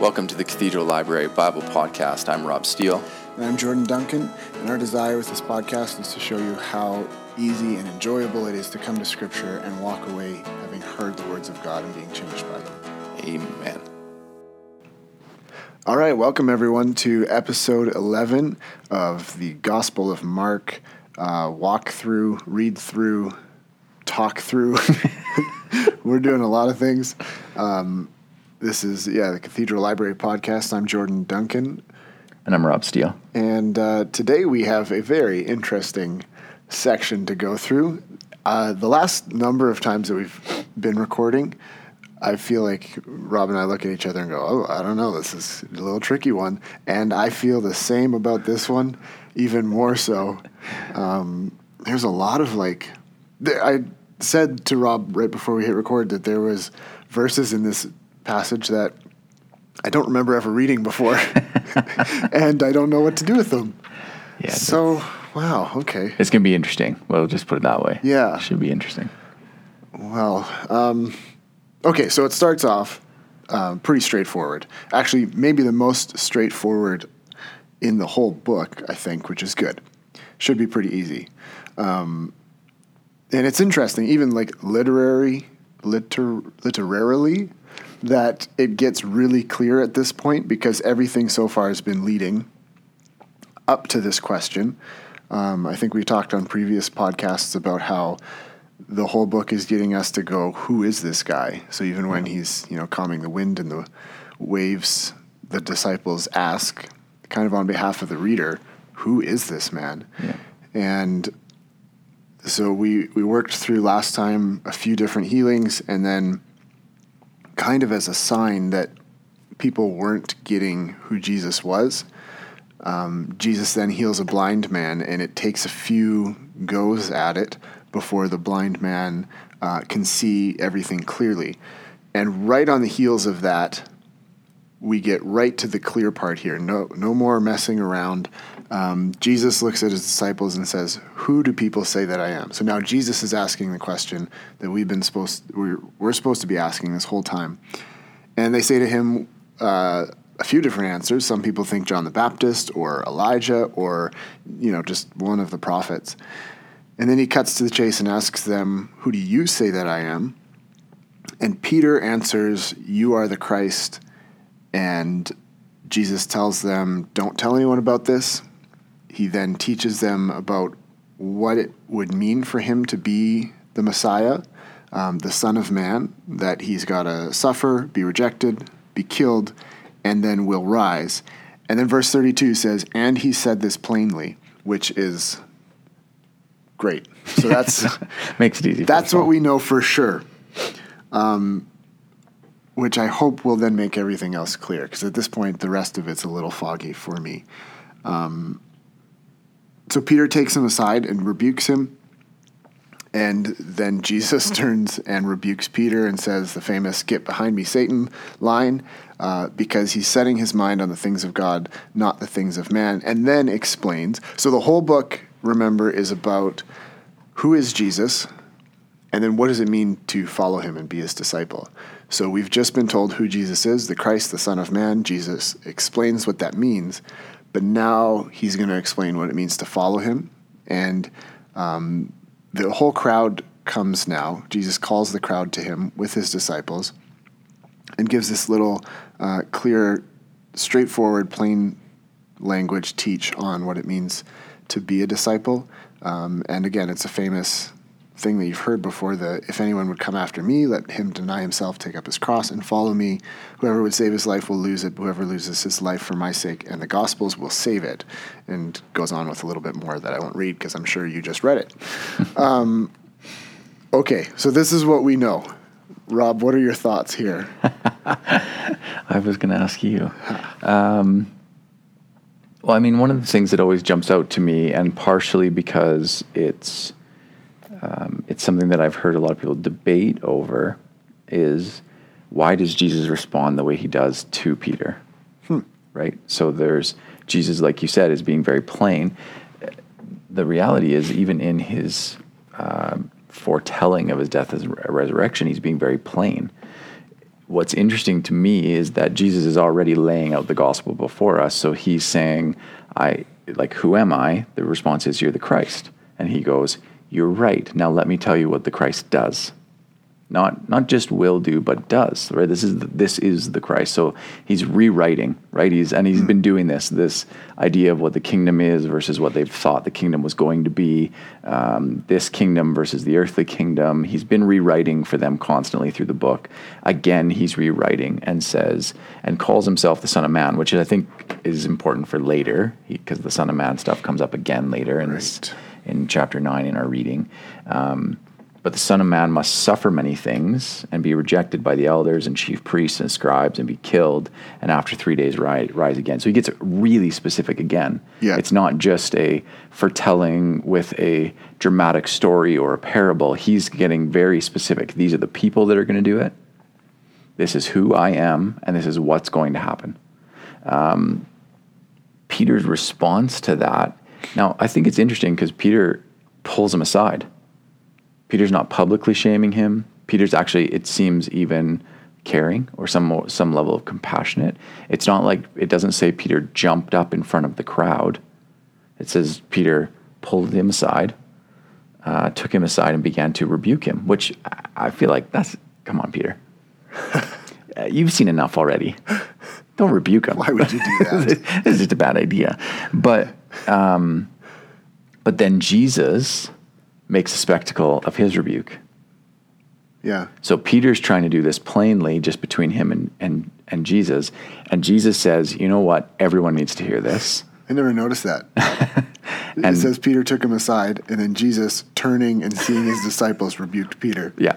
Welcome to the Cathedral Library Bible Podcast. I'm Rob Steele. And I'm Jordan Duncan, and our desire with this podcast is to show you how easy and enjoyable it is to come to Scripture and walk away having heard the words of God and being changed by them. Amen. All right, welcome everyone to episode 11 of the Gospel of Mark. Uh, walk through, read through, talk through. We're doing a lot of things. Um, this is, yeah, the Cathedral Library Podcast. I'm Jordan Duncan. And I'm Rob Steele. And uh, today we have a very interesting section to go through. Uh, the last number of times that we've been recording, I feel like Rob and I look at each other and go, "Oh, I don't know, this is a little tricky one," and I feel the same about this one, even more so. Um, there's a lot of like, I said to Rob right before we hit record that there was verses in this passage that I don't remember ever reading before, and I don't know what to do with them. Yeah. So, wow, okay. It's going to be interesting. We'll just put it that way. Yeah. It Should be interesting. Well, um, okay, so it starts off um, pretty straightforward. Actually, maybe the most straightforward in the whole book, I think, which is good. Should be pretty easy. Um, and it's interesting, even like literary, liter, literarily, that it gets really clear at this point because everything so far has been leading up to this question. Um, I think we talked on previous podcasts about how the whole book is getting us to go, who is this guy? So even when he's, you know, calming the wind and the waves, the disciples ask, kind of on behalf of the reader, who is this man? Yeah. And so we, we worked through last time a few different healings and then kind of as a sign that people weren't getting who Jesus was. Um, Jesus then heals a blind man, and it takes a few goes at it before the blind man uh, can see everything clearly. And right on the heels of that, we get right to the clear part here. No, no more messing around. Um, Jesus looks at his disciples and says, "Who do people say that I am?" So now Jesus is asking the question that we've been supposed we're, we're supposed to be asking this whole time, and they say to him uh, a few different answers. Some people think John the Baptist or Elijah or you know just one of the prophets, and then he cuts to the chase and asks them, "Who do you say that I am?" And Peter answers, "You are the Christ." And Jesus tells them, Don't tell anyone about this. He then teaches them about what it would mean for him to be the Messiah, um, the Son of Man, that he's got to suffer, be rejected, be killed, and then will rise. And then verse 32 says, And he said this plainly, which is great. So that's Makes it easy. that's what we know for sure. Um, which I hope will then make everything else clear, because at this point, the rest of it's a little foggy for me. Um, so Peter takes him aside and rebukes him. And then Jesus turns and rebukes Peter and says the famous "Get behind me, Satan" line, uh, because he's setting his mind on the things of God, not the things of man. And then explains. So the whole book, remember, is about who is Jesus, and then what does it mean to follow him and be his disciple. So we've just been told who Jesus is, the Christ, the Son of Man. Jesus explains what that means, but now he's going to explain what it means to follow him. And um, the whole crowd comes now. Jesus calls the crowd to him with his disciples and gives this little uh, clear, straightforward, plain language teach on what it means to be a disciple. Um, and again, it's a famous thing that you've heard before the if anyone would come after me let him deny himself take up his cross and follow me. Whoever would save his life will lose it. Whoever loses his life for my sake and the gospels will save it. And goes on with a little bit more that i won't read because i'm sure you just read it. Um, okay so this is what we know. Rob what are your thoughts here? I was going to ask you. Um, well, I mean, one of the things that always jumps out to me, and partially because it's um, it's something that I've heard a lot of people debate over, is why does Jesus respond the way he does to Peter? Right. So there's Jesus, like you said, is being very plain. The reality is, even in his um, foretelling of his death as resurrection, he's being very plain what's interesting to me is that Jesus is already laying out the gospel before us. So he's saying, I like who am I? The response is you're the Christ. And he goes, You're right. Now let me tell you what the Christ does. Not not just will do but does right? This is the, this is the christ. So he's rewriting right? He's and he's been doing this this idea of what the kingdom is versus what they've thought the kingdom was going to be um, this kingdom versus the earthly kingdom. He's been rewriting for them constantly through the book. Again he's rewriting and says and calls himself the son of man which i think is important for later because the son of man stuff comes up again later in this Right. In chapter 9 in our reading um, but the Son of Man must suffer many things and be rejected by the elders and chief priests and scribes and be killed, and after three days rise, rise again. So he gets really specific again. Yeah. It's not just a foretelling with a dramatic story or a parable. He's getting very specific. These are the people that are going to do it. This is who I am, and this is what's going to happen. Um, Peter's response to that. Now, I think it's interesting because Peter pulls him aside. Peter's not publicly shaming him. Peter's actually, it seems, even caring or some some level of compassionate. It's not like it doesn't say Peter jumped up in front of the crowd. It says Peter pulled him aside, uh, took him aside, and began to rebuke him. Which I- feel like that's come on, Peter. Uh, You've seen enough already. Don't rebuke him. Why would you do that? this is just a bad idea. But um, but then Jesus makes a spectacle of his rebuke. yeah. So Peter's trying to do this plainly just between him and, and, and Jesus. And Jesus says, you know what? Everyone needs to hear this. I never noticed that. it says Peter took him aside, and then Jesus, turning and seeing his disciples, rebuked Peter. Yeah.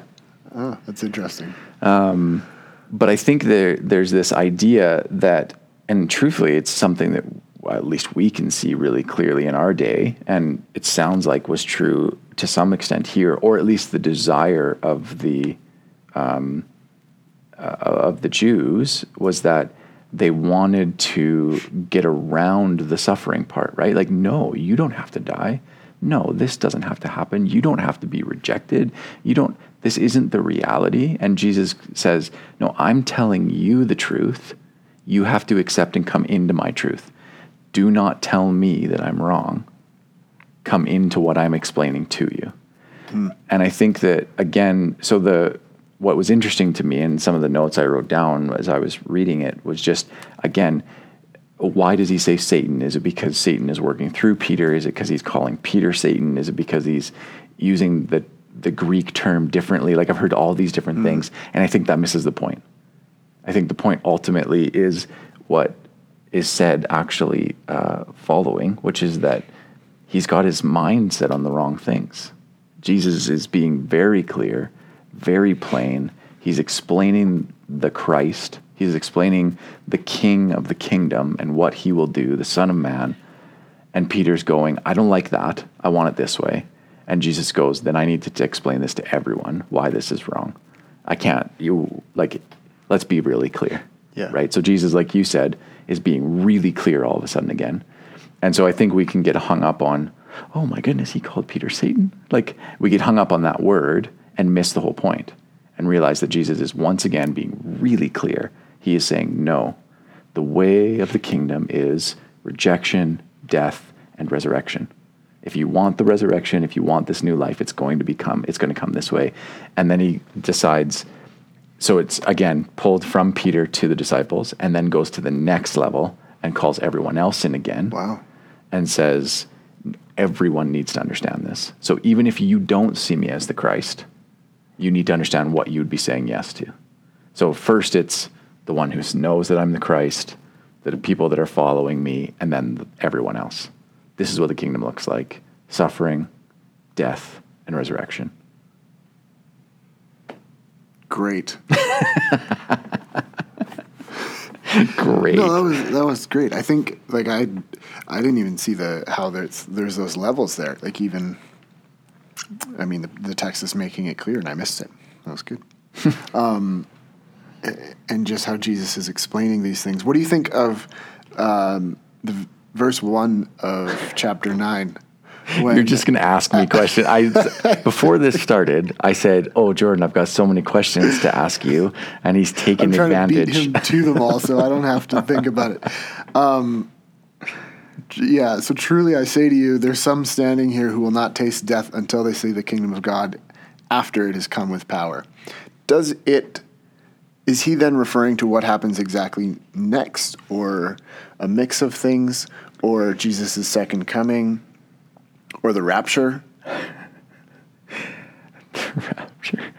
Oh, that's interesting. Um, But I think there there's this idea that, and truthfully, it's something that at least we can see really clearly in our day, and it sounds like was true to some extent here, or at least the desire of the um, uh, of the Jews was that they wanted to get around the suffering part, right? Like, no, you don't have to die. No, this doesn't have to happen. You don't have to be rejected. You don't, this isn't the reality. And Jesus says, No, I'm telling you the truth. You have to accept and come into my truth. Do not tell me that I'm wrong. Come into what I'm explaining to you. Hmm. And I think that again, so the what was interesting to me and some of the notes I wrote down as I was reading it was just again, why does he say Satan? Is it because Satan is working through Peter? Is it because he's calling Peter Satan? Is it because he's using the the Greek term differently? Like I've heard all these different hmm. things, and I think that misses the point. I think the point ultimately is what is said actually uh, following, which is that he's got his mind set on the wrong things. Jesus is being very clear, very plain. He's explaining the Christ. He's explaining the King of the kingdom and what he will do, the Son of Man. And Peter's going, I don't like that. I want it this way. And Jesus goes, then I need to, to explain this to everyone why this is wrong. I can't. You like. Let's be really clear. Yeah. Right. So Jesus, like you said, is being really clear all of a sudden again. And so I think we can get hung up on, oh my goodness, he called Peter Satan. Like we get hung up on that word and miss the whole point and realize that Jesus is once again being really clear. He is saying, no, the way of the kingdom is rejection, death, and resurrection. If you want the resurrection, if you want this new life, it's going to become, it's going to come this way. And then he decides, so it's again pulled from Peter to the disciples and then goes to the next level and calls everyone else in again Wow. and says, everyone needs to understand this. So even if you don't see me as the Christ, you need to understand what you would be saying yes to. So first, it's the one who knows that I'm the Christ, the people that are following me, and then everyone else. This is what the kingdom looks like suffering, death, and resurrection. Great. Great. No, that was that was great. I think like I I didn't even see the how there's there's those levels there. Like even I mean the, the text is making it clear and I missed it. That was good. um, and just how Jesus is explaining these things. What do you think of um, the v- verse one of chapter nine, when You're just going to ask me questions. I before this started, I said, "Oh, Jordan, I've got so many questions to ask you," and he's I'm taking trying advantage. to beat him to them all, so I don't have to think about it. Um, yeah, so truly I say to you, there's some standing here who will not taste death until they see the kingdom of God after it has come with power. Does it? Is he then referring to what happens exactly next, or a mix of things, or Jesus' second coming, or the rapture? The rapture.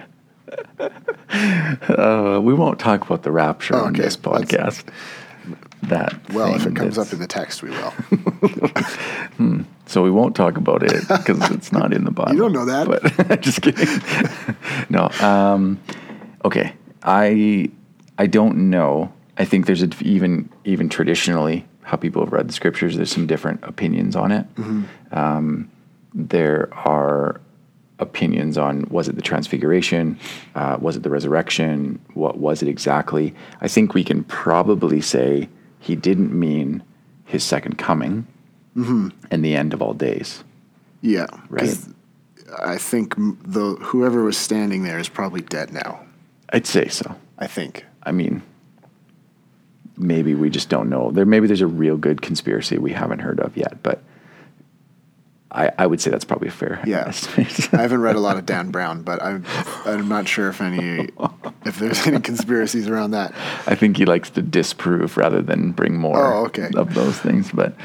uh, we won't talk about the rapture Oh, on okay. this That's- podcast. That Well, if it comes up in the text, we will. so we won't talk about it because it's not in the Bible. You don't know that. But just kidding. no. Um, okay. I I don't know. I think there's a, even even traditionally how people have read the scriptures. There's some different opinions on it. Um, there are opinions on was it the transfiguration, uh, was it the resurrection, what was it exactly? I think we can probably say he didn't mean his second coming and the end of all days. Yeah, Right. I think the whoever was standing there is probably dead now. I'd say so. I think. I mean, maybe we just don't know. There, maybe there's a real good conspiracy we haven't heard of yet, but I, I would say that's probably a fair Yeah. estimate. I haven't read a lot of Dan Brown, but I'm I'm not sure if any if there's any conspiracies around that. I think he likes to disprove rather than bring more Oh, okay. of those things. But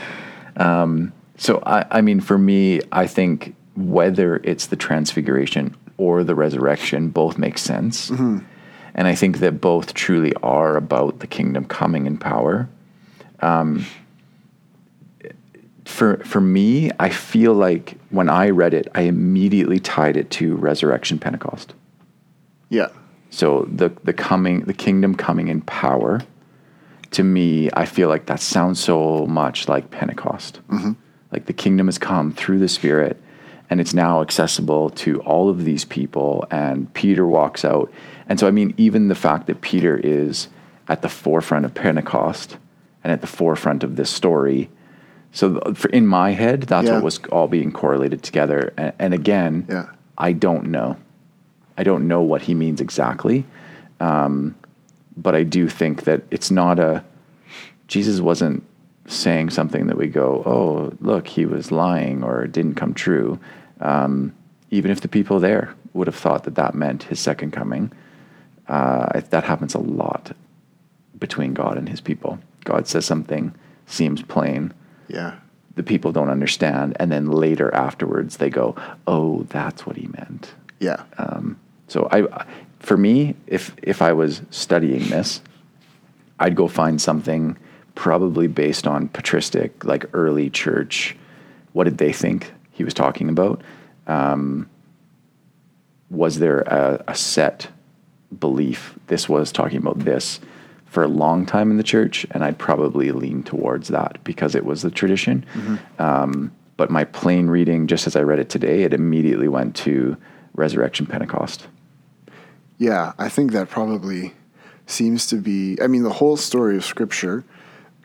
um, so I, I mean, for me, I think whether it's the transfiguration or the resurrection, both make sense. Mm-hmm. And I think that both truly are about the kingdom coming in power. Um, for for me, I feel like when I read it, I immediately tied it to resurrection Pentecost. Yeah. So the the coming, the kingdom coming in power, to me, I feel like that sounds so much like Pentecost. Mm-hmm. Like the kingdom has come through the Spirit, and it's now accessible to all of these people. And Peter walks out, and so I mean, even the fact that Peter is at the forefront of Pentecost and at the forefront of this story. So for, in my head, that's Yeah. what was all being correlated together. And, and again, Yeah. I don't know. I don't know what he means exactly. Um, but I do think that it's not a, Jesus wasn't saying something that we go, oh, look, he was lying or it didn't come true. Um, even if the people there would have thought that that meant his second coming, uh, that happens a lot between God and his people. God says something, seems plain, Yeah. the people don't understand, and then later afterwards they go, oh, that's what he meant. Yeah. So I, for me, if if I was studying this, I'd go find something probably based on patristic, like early church. What did they think he was talking about? Um, was there a, a set belief this was talking about this for a long time in the church? And I'd probably lean towards that because it was the tradition. Um, but my plain reading, just as I read it today, it immediately went to Resurrection Pentecost. Yeah, I think that probably seems to be. I mean, the whole story of Scripture,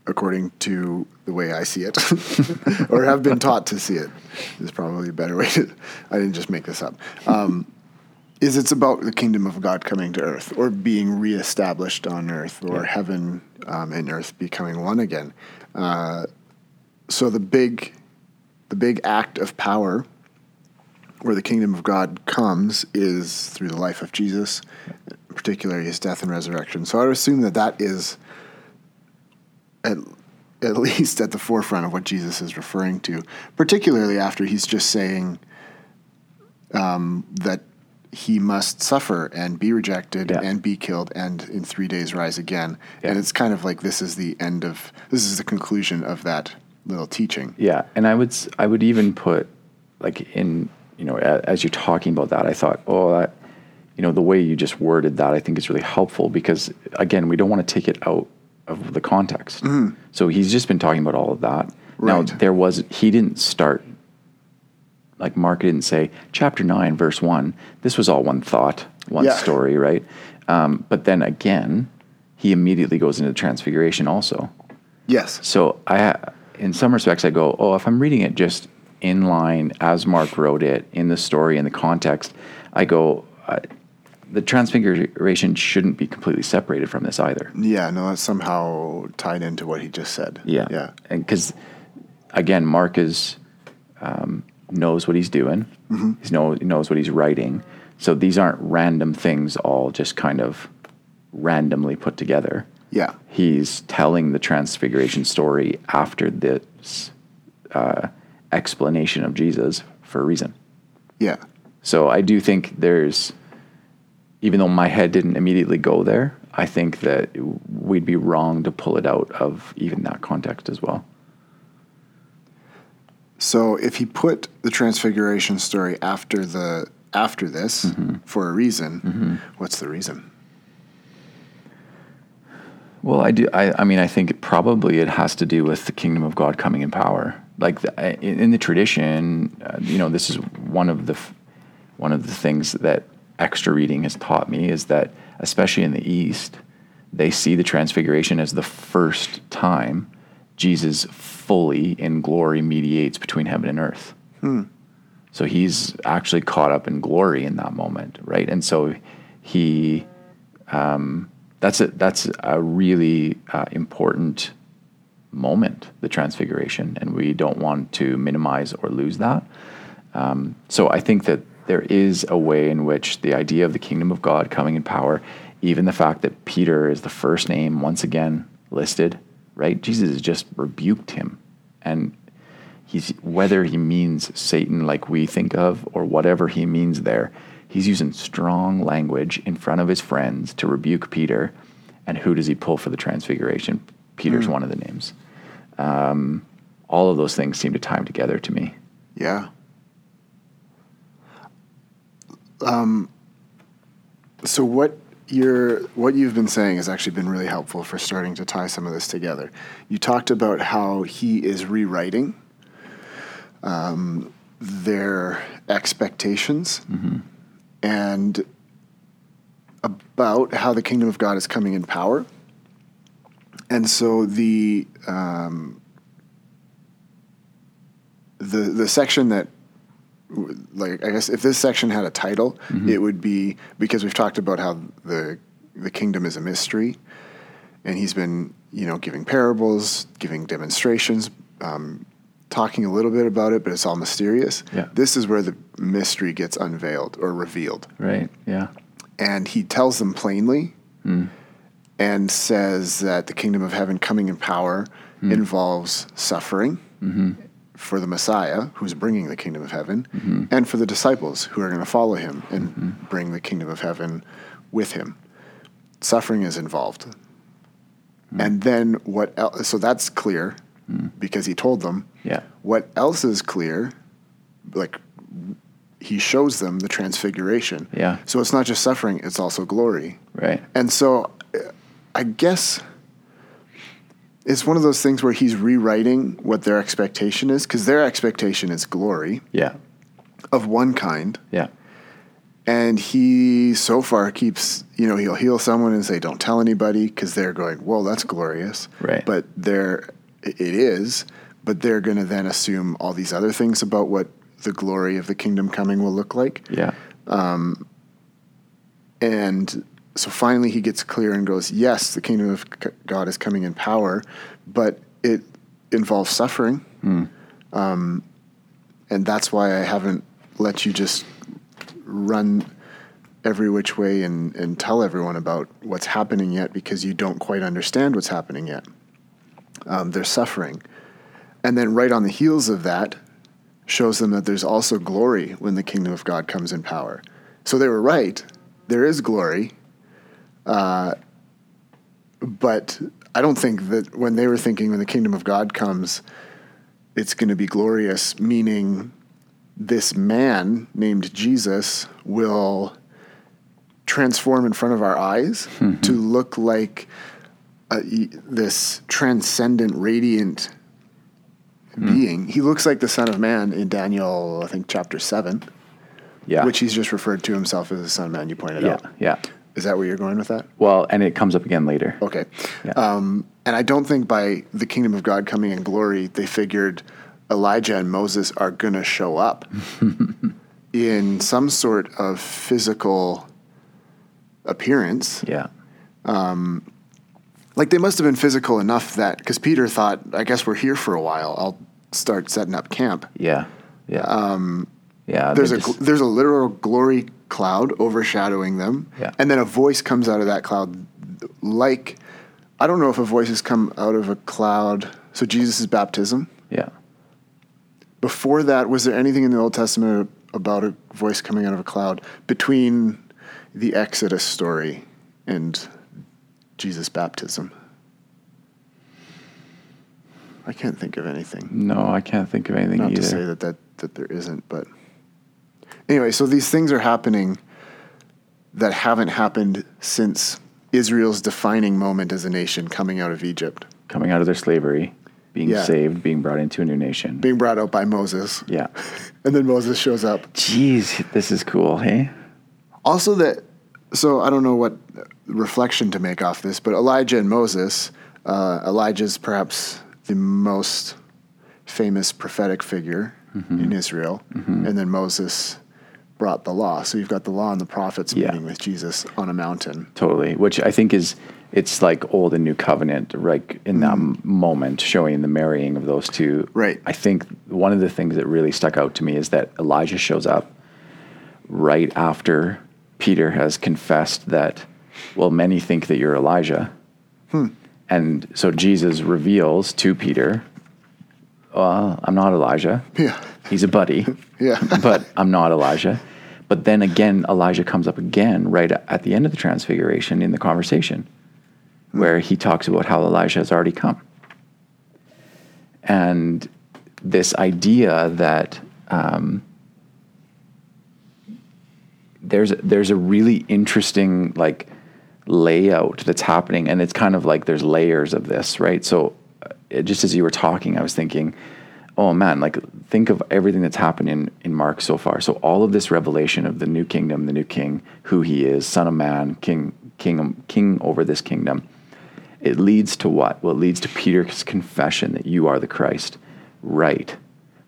according to the way I see it, or have been taught to see it, is probably a better way to. I didn't just make this up. Um, is it's about the kingdom of God coming to earth, or being reestablished on earth, or heaven um, and earth becoming one again. Uh, so the big, the big act of power where the kingdom of God comes is through the life of Jesus, particularly his death and resurrection. So I would assume that that is at, at least at the forefront of what Jesus is referring to, particularly after he's just saying um, that he must suffer and be rejected Yeah. and be killed and in three days rise again. Yeah. And it's kind of like this is the end of, this is the conclusion of that little teaching. Yeah, and I would I would even put like in you know as you're talking about that, I thought, oh, that, you know, the way you just worded that, I think is really helpful because again, we don't want to take it out of the context. Mm-hmm. So he's just been talking about all of that. Now there was he didn't start like Mark didn't say chapter nine verse one. This was all one thought, one Yeah. story, right? Um, but then again, he immediately goes into the transfiguration also. Yes. So I, in some respects, I go, oh, if I'm reading it just in line as Mark wrote it in the story in the context, I go, uh, the transfiguration shouldn't be completely separated from this either. Yeah, no, that's somehow tied into what he just said. Yeah, Yeah. and because again, Mark is um, knows what he's doing. He know he knows what he's writing. So these aren't random things, all just kind of randomly put together. Yeah. He's telling the transfiguration story after this uh, explanation of Jesus for a reason. Yeah. So I do think there's, even though my head didn't immediately go there, I think that we'd be wrong to pull it out of even that context as well. So if he put the transfiguration story after the after this Mm-hmm. for a reason, what's the reason? Well, I do. I, I mean, I think probably it has to do with the kingdom of God coming in power. Like the, in, in the tradition, uh, you know, this is one of the f- one of the things that extra reading has taught me is that, especially in the East, they see the transfiguration as the first time Jesus fully in glory mediates between heaven and earth. So he's actually caught up in glory in that moment, right? And so he that's a that's a really uh, important moment, the transfiguration, and we don't want to minimize or lose that. Um, so I think that there is a way in which the idea of the kingdom of God coming in power, even the fact that Peter is the first name once again listed, right? Jesus has just rebuked him, and he's whether he means Satan like we think of or whatever he means there, he's using strong language in front of his friends to rebuke Peter. And who does he pull for the transfiguration? Peter's one of the names. Um, all of those things seem to time together to me. Yeah. Um, so what you're what you've been saying has actually been really helpful for starting to tie some of this together. You talked about how he is rewriting um, their expectations and about how the kingdom of God is coming in power. And so the um, the the section that like I guess if this section had a title, mm-hmm. it would be because we've talked about how the the kingdom is a mystery, and he's been you know giving parables, giving demonstrations, um, talking a little bit about it, but it's all mysterious. Yeah. This is where the mystery gets unveiled or revealed, Right? Yeah. and he tells them plainly, hmm. and says that the kingdom of heaven coming in power hmm. involves suffering mm-hmm. For the Messiah, who's bringing the kingdom of heaven, mm-hmm. and for the disciples who are going to follow him and mm-hmm. bring the kingdom of heaven with him. Suffering is involved. Mm. And then what else? So that's clear mm. because he told them. Yeah. What else is clear? Like he shows them the transfiguration. Yeah. So it's not just suffering, it's also glory. Right. And so I guess it's one of those things where he's rewriting what their expectation is because their expectation is glory Yeah. of one kind. Yeah. And he so far keeps, you know, he'll heal someone and say, don't tell anybody because they're going, well, that's glorious. Right. But they're, it is, but they're going to then assume all these other things about what the glory of the kingdom coming will look like. Yeah. Um, and so finally he gets clear and goes, Yes, the kingdom of God is coming in power, but it involves suffering. Um, and that's why I haven't let you just run every which way and, and tell everyone about what's happening yet because you don't quite understand what's happening yet. Um, there's suffering. And then right on the heels of that, shows them that there's also glory when the kingdom of God comes in power. So they were right. There is glory. Uh, but I don't think that when they were thinking when the kingdom of God comes, it's going to be glorious, meaning this man named Jesus will transform in front of our eyes to look like uh, y- this transcendent, radiant being. He looks like the Son of Man in Daniel, I think, chapter 7, Yeah. which he's just referred to himself as the Son of Man. You pointed yeah. out. Yeah. Is that where you're going with that? Well, and it comes up again later. Okay. Yeah. Um, and I don't think by the kingdom of God coming in glory, they figured Elijah and Moses are going to show up in some sort of physical appearance. Yeah. Like they must have been physical enough that, because Peter thought, I guess we're here for a while. I'll start setting up camp. Yeah. Yeah. Um, yeah. There's a just- there's a literal glory cloud overshadowing them, Yeah. and then a voice comes out of that cloud, like I don't know if a voice has come out of a cloud. So Jesus' baptism. yeah. Before that, was there anything in the Old Testament about a voice coming out of a cloud between the Exodus story and Jesus' baptism? I can't think of anything. No, I can't think of anything Not either. to say that, that that there isn't, but anyway, so these things are happening that haven't happened since Israel's defining moment as a nation coming out of Egypt, Coming out of their slavery, being Yeah. saved, being brought into a new nation. being brought out by Moses, yeah. and then Moses shows up. Jeez, this is cool, hey? Also, that so I don't know what reflection to make off this, but Elijah and Moses, uh, Elijah's perhaps the most famous prophetic figure in Israel, and then Moses brought the law. So you've got the law and the prophets Yeah. meeting with Jesus on a mountain. Totally. Which I think is it's like old and new covenant, like in that m- moment, showing the marrying of those two. Right. I think one of the things that really stuck out to me is that Elijah shows up right after Peter has confessed that, well, many think that you're Elijah. Hmm. And so Jesus reveals to Peter, well, I'm not Elijah. Yeah, He's a buddy. yeah, but I'm not Elijah. But then again, Elijah comes up again right at the end of the transfiguration in the conversation where he talks about how Elijah has already come. And this idea that um, there's there's a really interesting like layout that's happening, and it's kind of like there's layers of this, right? So, just as you were talking, I was thinking, oh man, like think of everything that's happened in, in Mark so far. So all of this revelation of the new kingdom, the new king, who he is, son of man, king, king, king over this kingdom. It leads to what? Well, it leads to Peter's confession that you are the Christ. Right.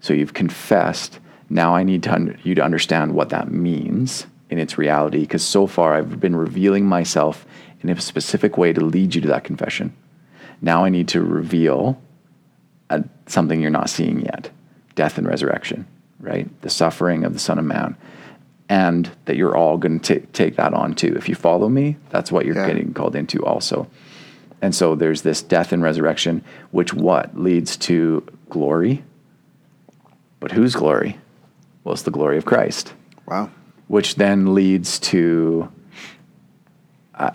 So you've confessed. Now I need to un- you to understand what that means in its reality, because so far I've been revealing myself in a specific way to lead you to that confession. Now I need to reveal a, something you're not seeing yet death and resurrection, right? The suffering of the Son of Man. And that you're all going to take that on too. If you follow me, that's what you're Yeah. getting called into also. And so there's this death and resurrection, which what leads to glory. But whose glory? Well, it's the glory of Christ wow, which then leads to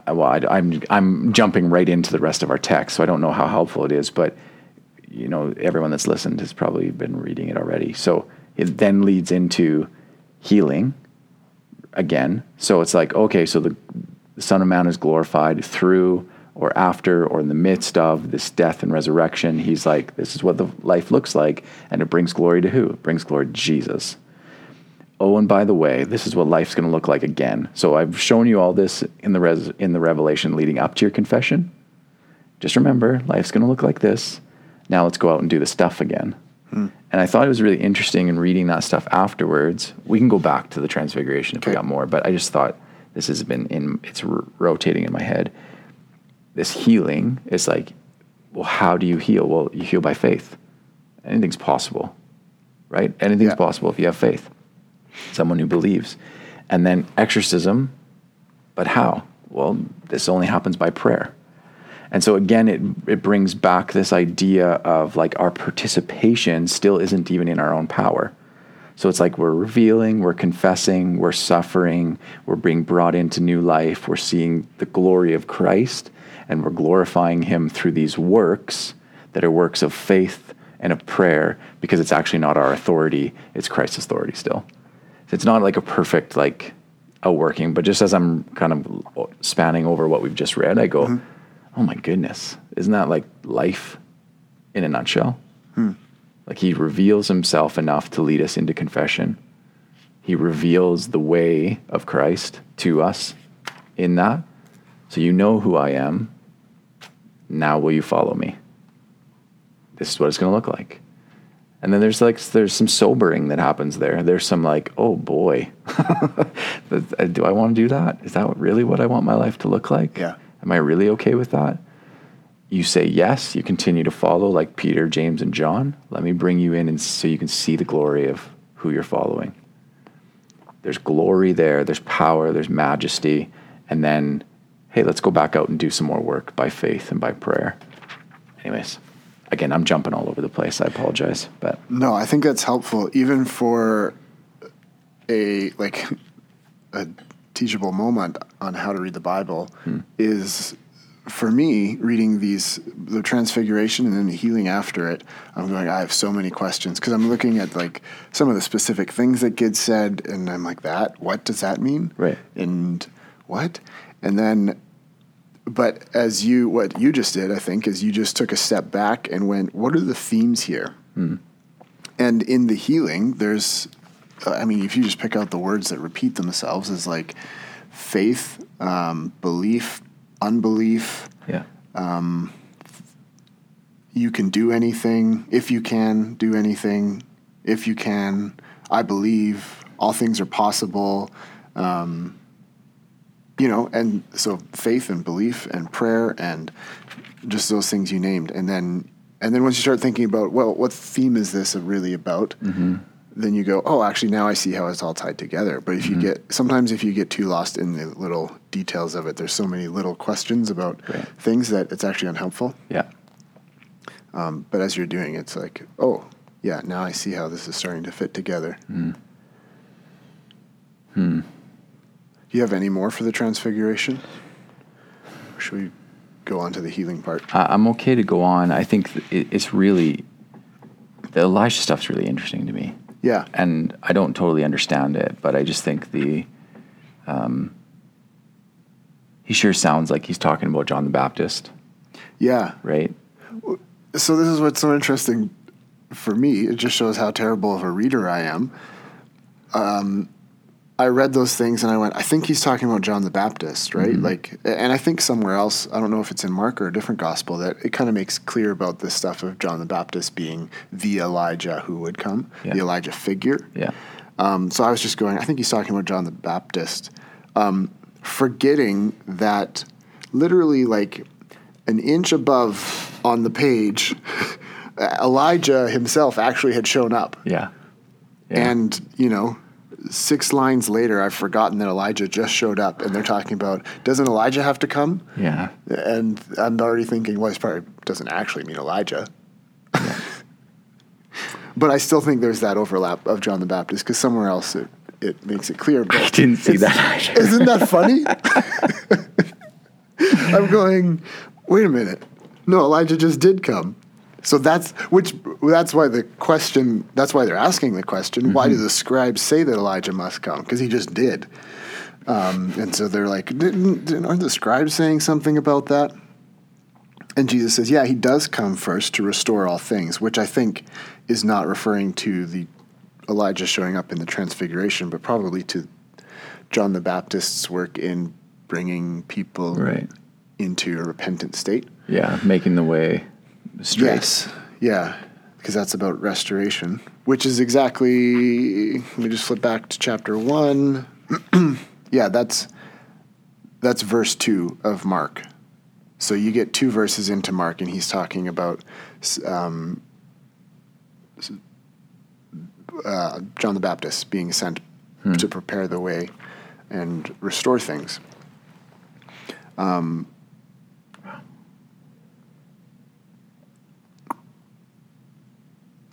well I, I'm I'm jumping right into the rest of our text, so I don't know how helpful it is, but you know everyone that's listened has probably been reading it already. So it then leads into healing again. So it's like okay, so the, the Son of Man is glorified through or after or in the midst of this death and resurrection. He's like this is what the life looks like, and it brings glory to who? It brings glory to Jesus oh and by the way this is what life's going to look like again. So i've shown you all this in the res- in the revelation leading up to your confession. Just remember life's going to look like this. Now let's go out and do the stuff again. Hmm. And i thought it was really interesting in reading that stuff afterwards. We can go back to the transfiguration if we got more but i just thought this has been in it's r- rotating in my head. This healing is like well how do you heal? Well you heal by faith. Anything's possible right? Anything's Yeah. possible if you have faith someone who believes. And then exorcism, but how? Well, this only happens by prayer. And so again, it, it brings back this idea of like our participation still isn't even in our own power. So it's like we're revealing, we're confessing, we're suffering, we're being brought into new life, we're seeing the glory of Christ, and we're glorifying Him through these works that are works of faith and of prayer because it's actually not our authority, it's Christ's authority still. It's not like a perfect, like, outworking, but just as I'm kind of spanning over what we've just read, I go, mm-hmm. oh my goodness, isn't that like life in a nutshell? Hmm. Like he reveals himself enough to lead us into confession. He reveals the way of Christ to us in that. So you know who I am. Now will you follow me? This is what it's going to look like. And then there's like there's some sobering that happens there. There's some like, oh boy, uh, do I want to do that? Is that really what I want my life to look like? Yeah. Am I really okay with that? You say yes. You continue to follow like Peter, James, and John. Let me bring you in, and so you can see the glory of who you're following. There's glory there. There's power. There's majesty, and then, hey, let's go back out and do some more work by faith and by prayer. Anyways again, I'm jumping all over the place. I apologize, but no, I think that's helpful even for a like a teachable moment on how to read the Bible hmm. is for me reading these the transfiguration and then the healing after it i'm going i have so many questions because i'm looking at like some of the specific things that get said and i'm like that what does that mean right and what and then but as you what you just did i think is you just took a step back and went what are the themes here mm. and in the healing there's uh, i mean if you just pick out the words that repeat themselves is like faith um, belief unbelief yeah um, you can do anything if you can do anything if you can i believe all things are possible um, you know, and so faith and belief and prayer and just those things you named, and then and then once you start thinking about well, what theme is this really about? Mm-hmm. Then you go, oh, actually, now I see how it's all tied together. But if mm-hmm. you get sometimes if you get too lost in the little details of it, there's so many little questions about right. things that it's actually unhelpful. Yeah. Um, but as you're doing, it's like, oh, yeah, now I see how this is starting to fit together. Mm. Hmm. You have any more for the transfiguration? Or should we go on to the healing part? I'm okay to go on. I think it's really the Elijah stuff's really interesting to me. Yeah, and I don't totally understand it, but I just think the um, he sure sounds like he's talking about John the Baptist. Yeah, right. So this is what's so interesting for me. It just shows how terrible of a reader I am. Um, I read those things and I went, I think he's talking about John the Baptist, right? Mm-hmm. Like, and I think somewhere else, I don't know if it's in Mark or a different gospel, that it kind of makes clear about this stuff of John the Baptist being the Elijah who would come, yeah. the Elijah figure. Yeah. Um, so I was just going, I think he's talking about John the Baptist, um, forgetting that literally like an inch above on the page, Elijah himself actually had shown up. Yeah. yeah. And, you know, six lines later, I've forgotten that Elijah just showed up, and they're talking about doesn't Elijah have to come? Yeah. And I'm already thinking, well, he probably doesn't actually mean Elijah. Yeah. but I still think there's that overlap of John the Baptist because somewhere else it, it makes it clear. But I didn't see that. Either. Isn't that funny? I'm going. Wait a minute. No, Elijah just did come. So that's which that's why the question that's why they're asking the question mm-hmm. why do mm-hmm. the scribes say that Elijah must come because he just did um, and so they're like didn't, didn't, aren't the scribes saying something about that and Jesus says yeah he does come first to restore all things which I think is not referring to the Elijah showing up in the transfiguration but probably to John the Baptist's work in bringing people right. into a repentant state yeah making the way straight. Yes. Yeah. Because that's about restoration, which is exactly. Let me just flip back to chapter one. yeah, that's that's verse two of Mark. So you get two verses into Mark, and he's talking about um, uh, John the Baptist being sent hmm. to prepare the way and restore things. Um,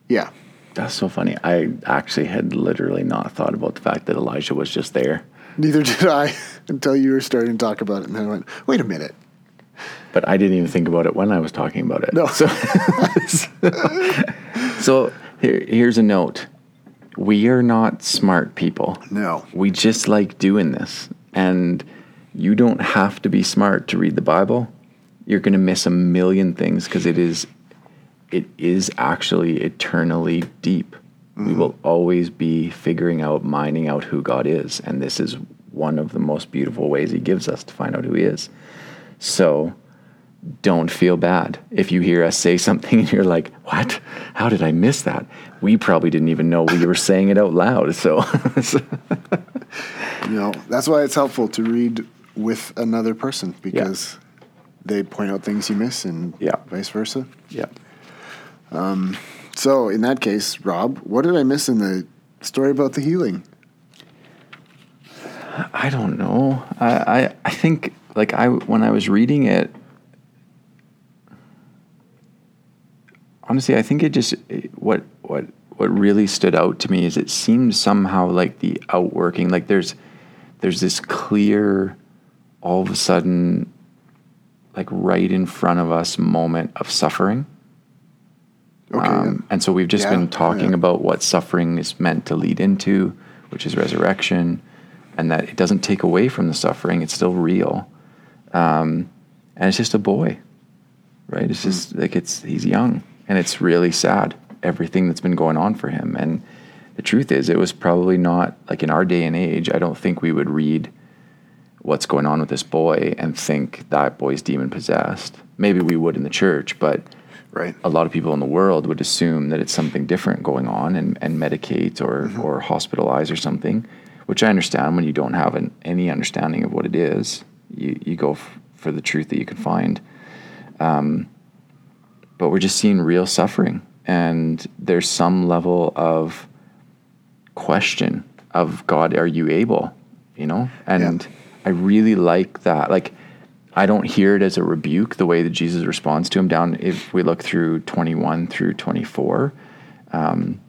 Yeah. That's so funny. I actually had literally not thought about the fact that Elijah was just there. Neither did I until you were starting to talk about it. And then I went, wait a minute. But I didn't even think about it when I was talking about it. No. So, so here, here's a note we are not smart people. No. We just like doing this. And you don't have to be smart to read the Bible. You're going to miss a million things because it is it is actually eternally deep. Mm-hmm. We will always be figuring out, mining out who God is. And this is one of the most beautiful ways He gives us to find out who He is. So don't feel bad if you hear us say something and you're like, "What? How did I miss that?" We probably didn't even know we were saying it out loud. So, You know, that's why it's helpful to read with another person because they point out things you miss and Yeah. vice versa. yeah. Um, so, in that case, Rob, what did I miss in the story about the healing? I don't know. I, I I think like I when I was reading it, honestly, I think it just what what what really stood out to me is it seemed somehow like the outworking like there's there's this clear all of a sudden like right in front of us moment of suffering. Okay. Um, and so we've just Yeah, been talking yeah. about what suffering is meant to lead into, which is resurrection, and that it doesn't take away from the suffering; it's still real. Um, and it's just a boy, right? It's just like it's he's young, and it's really sad everything that's been going on for him. And the truth is, it was probably not like in our day and age. I don't think we would read what's going on with this boy and think that boy's demon possessed. Maybe we would in the church, but right. a lot of people in the world would assume that it's something different going on and, and medicate or, or hospitalize or something, which I understand when you don't have an, any understanding of what it is. You, you go f- for the truth that you can find. Um, but we're just seeing real suffering. And there's some level of question of God, are you able? You know? And I really like that. Like, I don't hear it as a rebuke the way that Jesus responds to him down if we look through 21 through 24 um,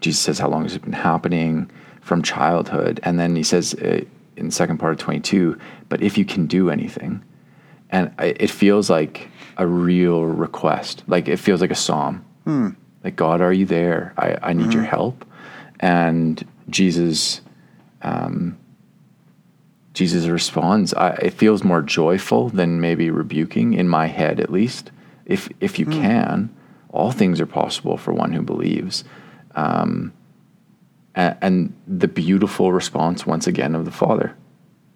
Jesus says how long has it been happening from childhood? And then he says uh, in the second part of 22 but if you can do anything. And I, it feels like a real request like it feels like a psalm. Like God are you there? I, I need your help. And Jesus Jesus responds, I, it feels more joyful than maybe rebuking in my head, at least. If if you can, all things are possible for one who believes. Um, and, and the beautiful response, once again, of the Father,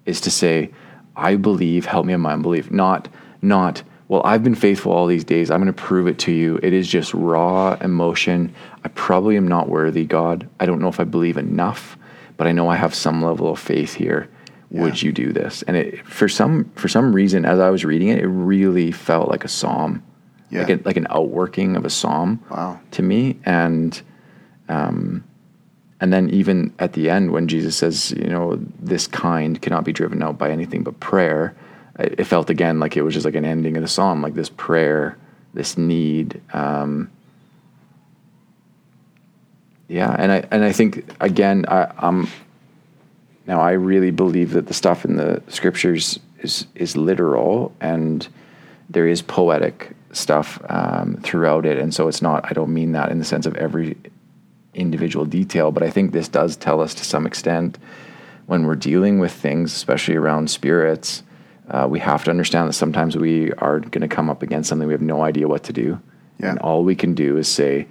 is to say, "I believe. Help me in my unbelief." Not not. Well, I've been faithful all these days. I'm going to prove it to you. It is just raw emotion. I probably am not worthy, God. I don't know if I believe enough, but I know I have some level of faith here would Yeah. you do this and it for some for some reason as i was reading it it really felt like a psalm like, a, like an outworking of a psalm Wow. to me and um and then even at the end when jesus says you know this kind cannot be driven out by anything but prayer it it felt again like it was just like an ending of the psalm like this prayer this need um yeah and i and i think again i i'm now, I really believe that the stuff in the scriptures is is literal, and there is poetic stuff um, throughout it. And so it's not. I don't mean that in the sense of every individual detail, but I think this does tell us to some extent when we're dealing with things, especially around spirits. Uh, we have to understand that sometimes we are going to come up against something we have no idea what to do, Yeah. and all we can do is say,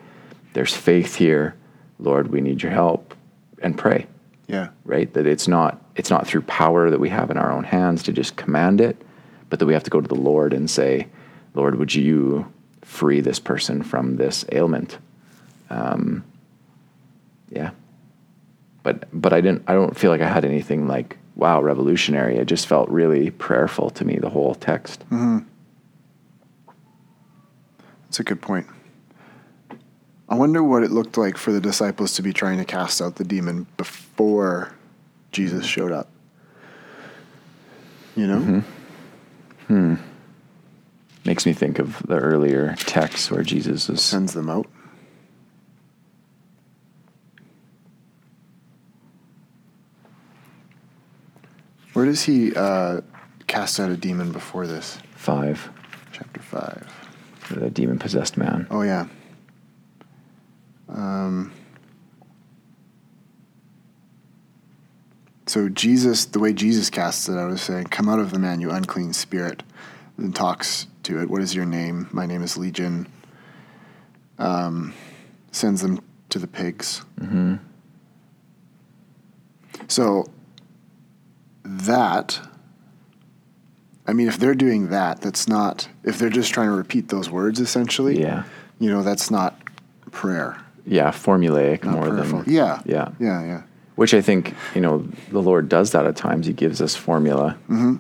"There's faith here, Lord. We need your help," and pray Yeah. right? That it's not it's not through power that we have in our own hands to just command it, but that we have to go to the Lord and say, Lord, would you free this person from this ailment? Um, yeah, but but I didn't. I don't feel like I had anything like wow revolutionary. It just felt really prayerful to me. The whole text. That's a good point. I wonder what it looked like for the disciples to be trying to cast out the demon before Jesus showed up. You know? hmm, Makes me think of the earlier text where Jesus is Sends them out. Where does he uh, cast out a demon before this? five, Chapter 5. the demon possessed man. Oh, yeah. Um, so, Jesus, the way Jesus casts it I was saying, Come out of the man, you unclean spirit. And talks to it, What is your name? My name is Legion. Um, sends them to the pigs. So, that I mean, if they're doing that, that's not. If they're just trying to repeat those words, essentially, Yeah. you know, that's not prayer. Yeah, formulaic Not more prayerful. than yeah, yeah. yeah, yeah. Which I think, you know, the Lord does that at times. He gives us formula. Mm-hmm.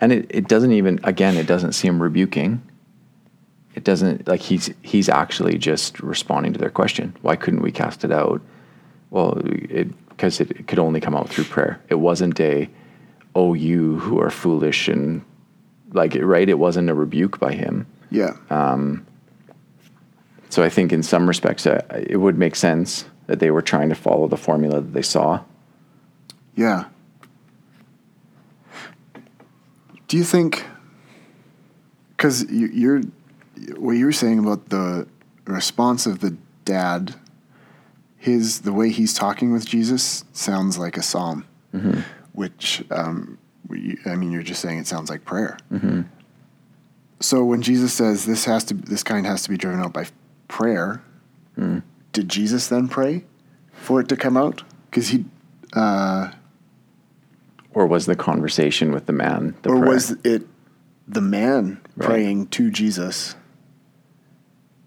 And it, it doesn't even, again, it doesn't seem rebuking. It doesn't, like, he's, he's actually just responding to their question. Why couldn't we cast it out? Well, it, because it, it could only come out through prayer. It wasn't a, oh, you who are foolish and, like, right? It wasn't a rebuke by him. Yeah. So I think in some respects, uh, it would make sense that they were trying to follow the formula that they saw. Yeah. Do you think? Because you, you're what you were saying about the response of the dad, his the way he's talking with Jesus sounds like a psalm, which um, I mean, you're just saying it sounds like prayer. So when Jesus says this has to this kind has to be driven out by prayer, did Jesus then pray for it to come out? Because he. Uh, Or was the conversation with the man the or prayer? was it the man Right. praying to Jesus?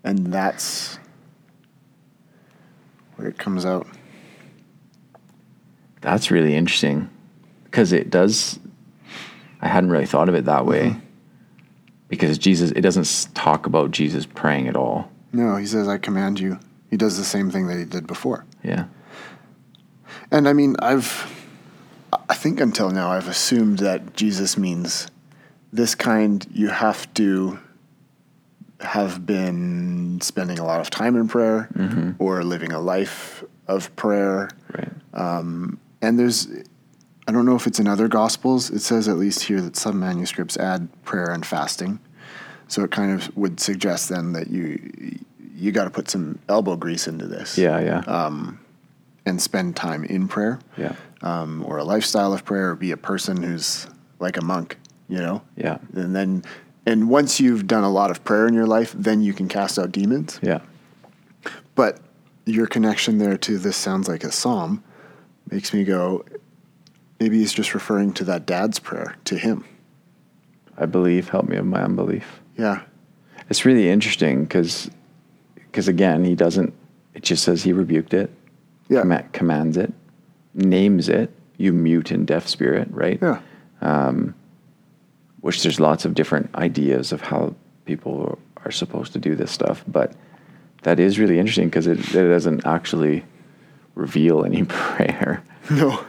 And that's where it comes out. That's really interesting because it does. I hadn't really thought of it that way Mm-hmm. because Jesus. It doesn't talk about Jesus praying at all. No, he says, I command you. He does the same thing that he did before. Yeah. And I mean, I've, I think until now, I've assumed that Jesus means this kind you have to have been spending a lot of time in prayer mm-hmm. or living a life of prayer. Right. Um, and there's, I don't know if it's in other gospels. It says at least here that some manuscripts add prayer and fasting. So it kind of would suggest then that you you got to put some elbow grease into this yeah. Yeah. Uh, and spend time in prayer, yeah. um, or a lifestyle of prayer, or be a person who's like a monk, you know. Yeah. And then, and once you've done a lot of prayer in your life, then you can cast out demons. Yeah. But your connection there to this sounds like a psalm makes me go, maybe he's just referring to that dad's prayer to him. I believe. Help me of my unbelief. Yeah. It's really interesting because, because again, he doesn't. It just says he rebuked it. Yeah. comma- commands it, names it. You mute and deaf spirit, right? Yeah. Um, which there's lots of different ideas of how people are supposed to do this stuff but that is really interesting because it, it doesn't actually reveal any prayer No.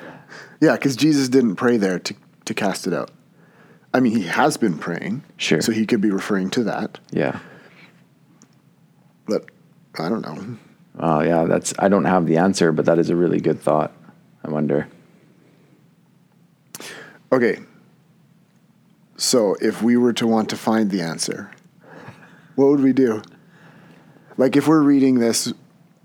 Yeah, because Jesus didn't pray there to, to cast it out. I mean, he has been praying. Sure. So he could be referring to that. yeah But I don't know. oh yeah that's i don't have the answer but that is a really good thought i wonder Okay. So if we were to want to find the answer, what would we do? Like if we're reading this,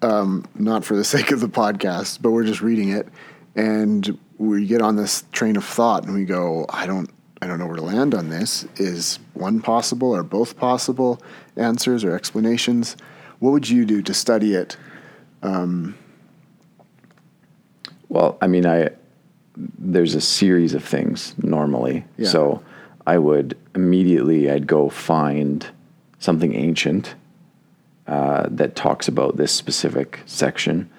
um, not for the sake of the podcast, but we're just reading it, and we get on this train of thought, and we go, I don't, I don't know where to land on this. Is one possible or both possible answers or explanations? What would you do to study it? well i mean i there's a series of things normally Yeah. so i would immediately i'd go find something ancient uh, that talks about this specific section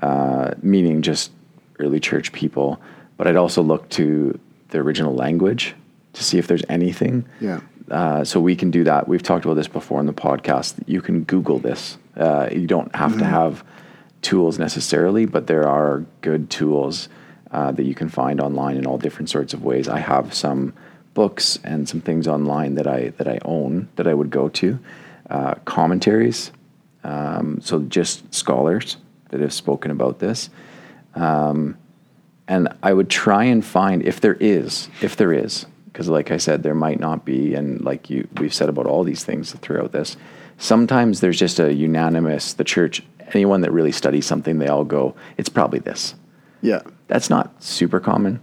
uh, meaning just early church people but i'd also look to the original language to see if there's anything Yeah. uh, so we can do that. We've talked about this before in the podcast. You can Google this. Uh, you don't have to have tools necessarily, but there are good tools uh, that you can find online in all different sorts of ways. I have some books and some things online that I that I own that I would go to, uh, commentaries. Um, so just scholars that have spoken about this and I would try and find if there is, if there is, because like I said, there might not be, and like you we've said about all these things throughout this. Sometimes there's just a unanimous. The church, anyone that really studies something, they all go, "It's probably this." Yeah. That's not super common,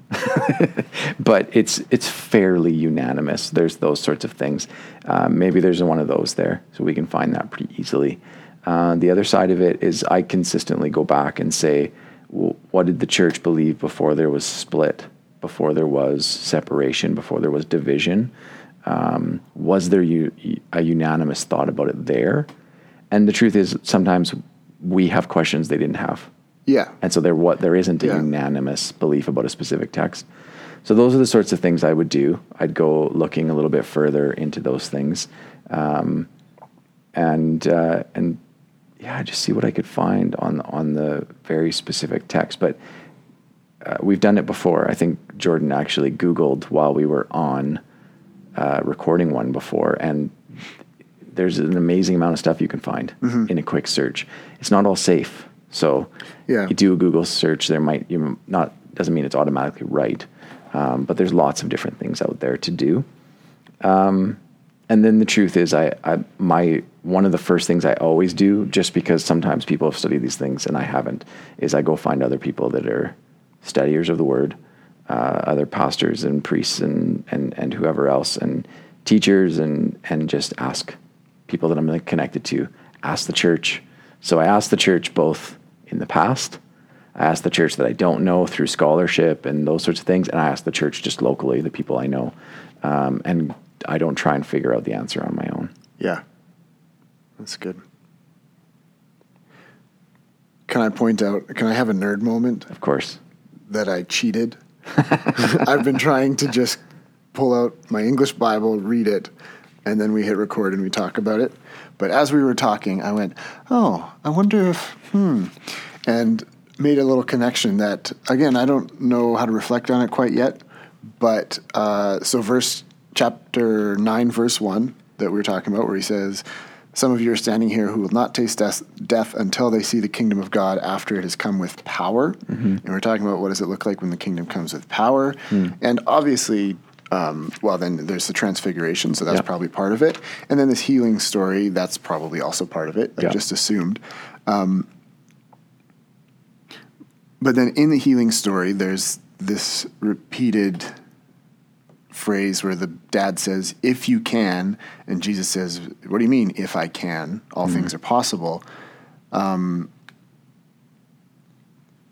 but it's it's fairly unanimous. There's those sorts of things. Uh, maybe there's one of those there, so we can find that pretty easily. Uh, the other side of it is I consistently go back and say, what did the church believe before there was split? Before there was separation, before there was division? Um, was there u- a unanimous thought about it there? And the truth is, sometimes we have questions they didn't have. Yeah. And so there what there isn't a Yeah. unanimous belief about a specific text. So those are the sorts of things I would do. I'd go looking a little bit further into those things, um, and uh, and yeah, just see what I could find on on the very specific text. But uh, we've done it before. I think Jordan actually Googled while we were on uh, recording one before, and there's an amazing amount of stuff you can find in a quick search. It's not all safe, so Yeah. you do a Google search. There might you not doesn't mean it's automatically right, um, but there's lots of different things out there to do. Um, and then the truth is, I, I my one of the first things I always do, just because sometimes people have studied these things and I haven't, is I go find other people that are studiers of the word, uh, other pastors and priests and, and and whoever else and teachers and and just ask people that I'm like, connected to, ask the church. So I asked the church both in the past. I asked the church that I don't know through scholarship and those sorts of things, and I asked the church just locally, the people I know, um, and I don't try and figure out the answer on my own. Yeah. That's good. Can I point out, can I have a nerd moment Of course, that I cheated? I've been trying to just pull out my English Bible, read it, and then we hit record and we talk about it. But as we were talking, I went, oh, I wonder if, hmm, and made a little connection that, again, I don't know how to reflect on it quite yet. But uh, so, verse chapter 9, verse 1 that we were talking about, where he says, Some of you are standing here who will not taste death, death until they see the kingdom of God after it has come with power. And we're talking about what does it look like when the kingdom comes with power. And obviously, um, well, then there's the transfiguration, so that's Yeah. probably part of it. And then this healing story, that's probably also part of it. I Yeah. just assumed. Um, but then in the healing story, there's this repeated phrase where the dad says, If you can, and Jesus says, What do you mean, if I can? All things are possible. Um,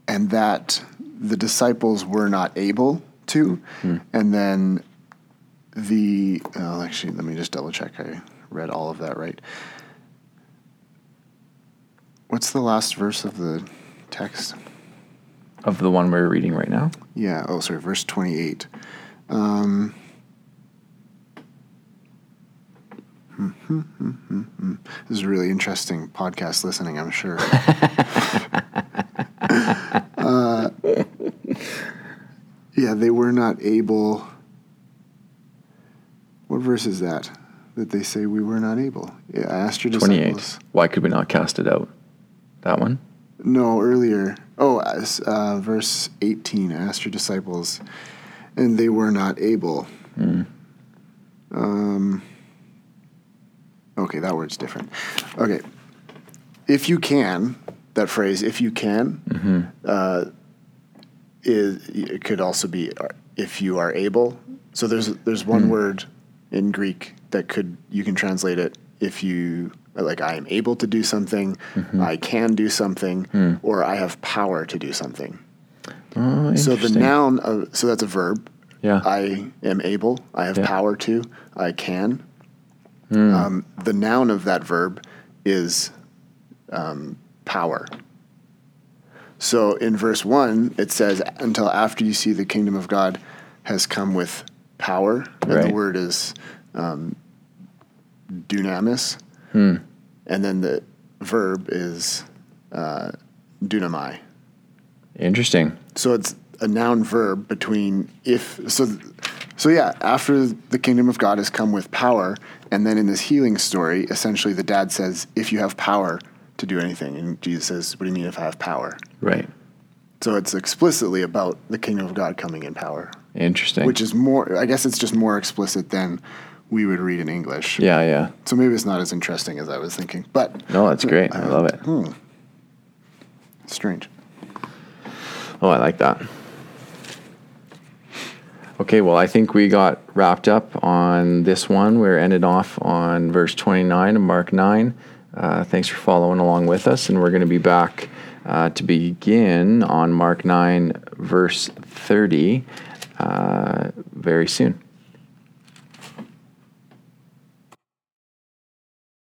and that the disciples were not able to. And then the, oh, actually, let me just double check I read all of that right. What's the last verse of the text? of the one we're reading right now. Yeah. Oh, sorry. Verse 28. Um, this is really interesting podcast listening, I'm sure. uh, yeah, they were not able. What verse is that? That they say we were not able. Yeah, I asked your disciples. Why could we not cast it out? That one. No, earlier. Oh, uh, verse 18. I asked your disciples, and they were not able. Um, okay, that word's different. Okay. If you can, that phrase, if you can, uh, is, it could also be uh, if you are able. So there's, there's one word in Greek that could, you can translate it if you, like, I am able to do something, I can do something, or I have power to do something. Oh, So the noun, of, so that's a verb. Yeah. I am able. I have Yeah. power to. I can. Um, the noun of that verb is um, power. So in verse one, it says, "Until after you see the kingdom of God has come with power," and Right. the word is um, dunamis, Hmm. and then the verb is uh, dunamai. Interesting. So it's a noun verb between if so so yeah, after the kingdom of God has come with power, and then in this healing story, essentially the dad says, if you have power to do anything, and Jesus says, What do you mean if I have power? Right. So it's explicitly about the kingdom of God coming in power. Interesting. Which is more I guess it's just more explicit than we would read in English. yeah, yeah. So maybe it's not as interesting as I was thinking. But No, that's great. I love it. it's strange. Oh, I like that. Okay, well, I think we got wrapped up on this one. We're ended off on verse 29 of Mark 9. Uh, thanks for following along with us, and we're going to be back uh, to begin on Mark 9, verse 30. uh, very soon.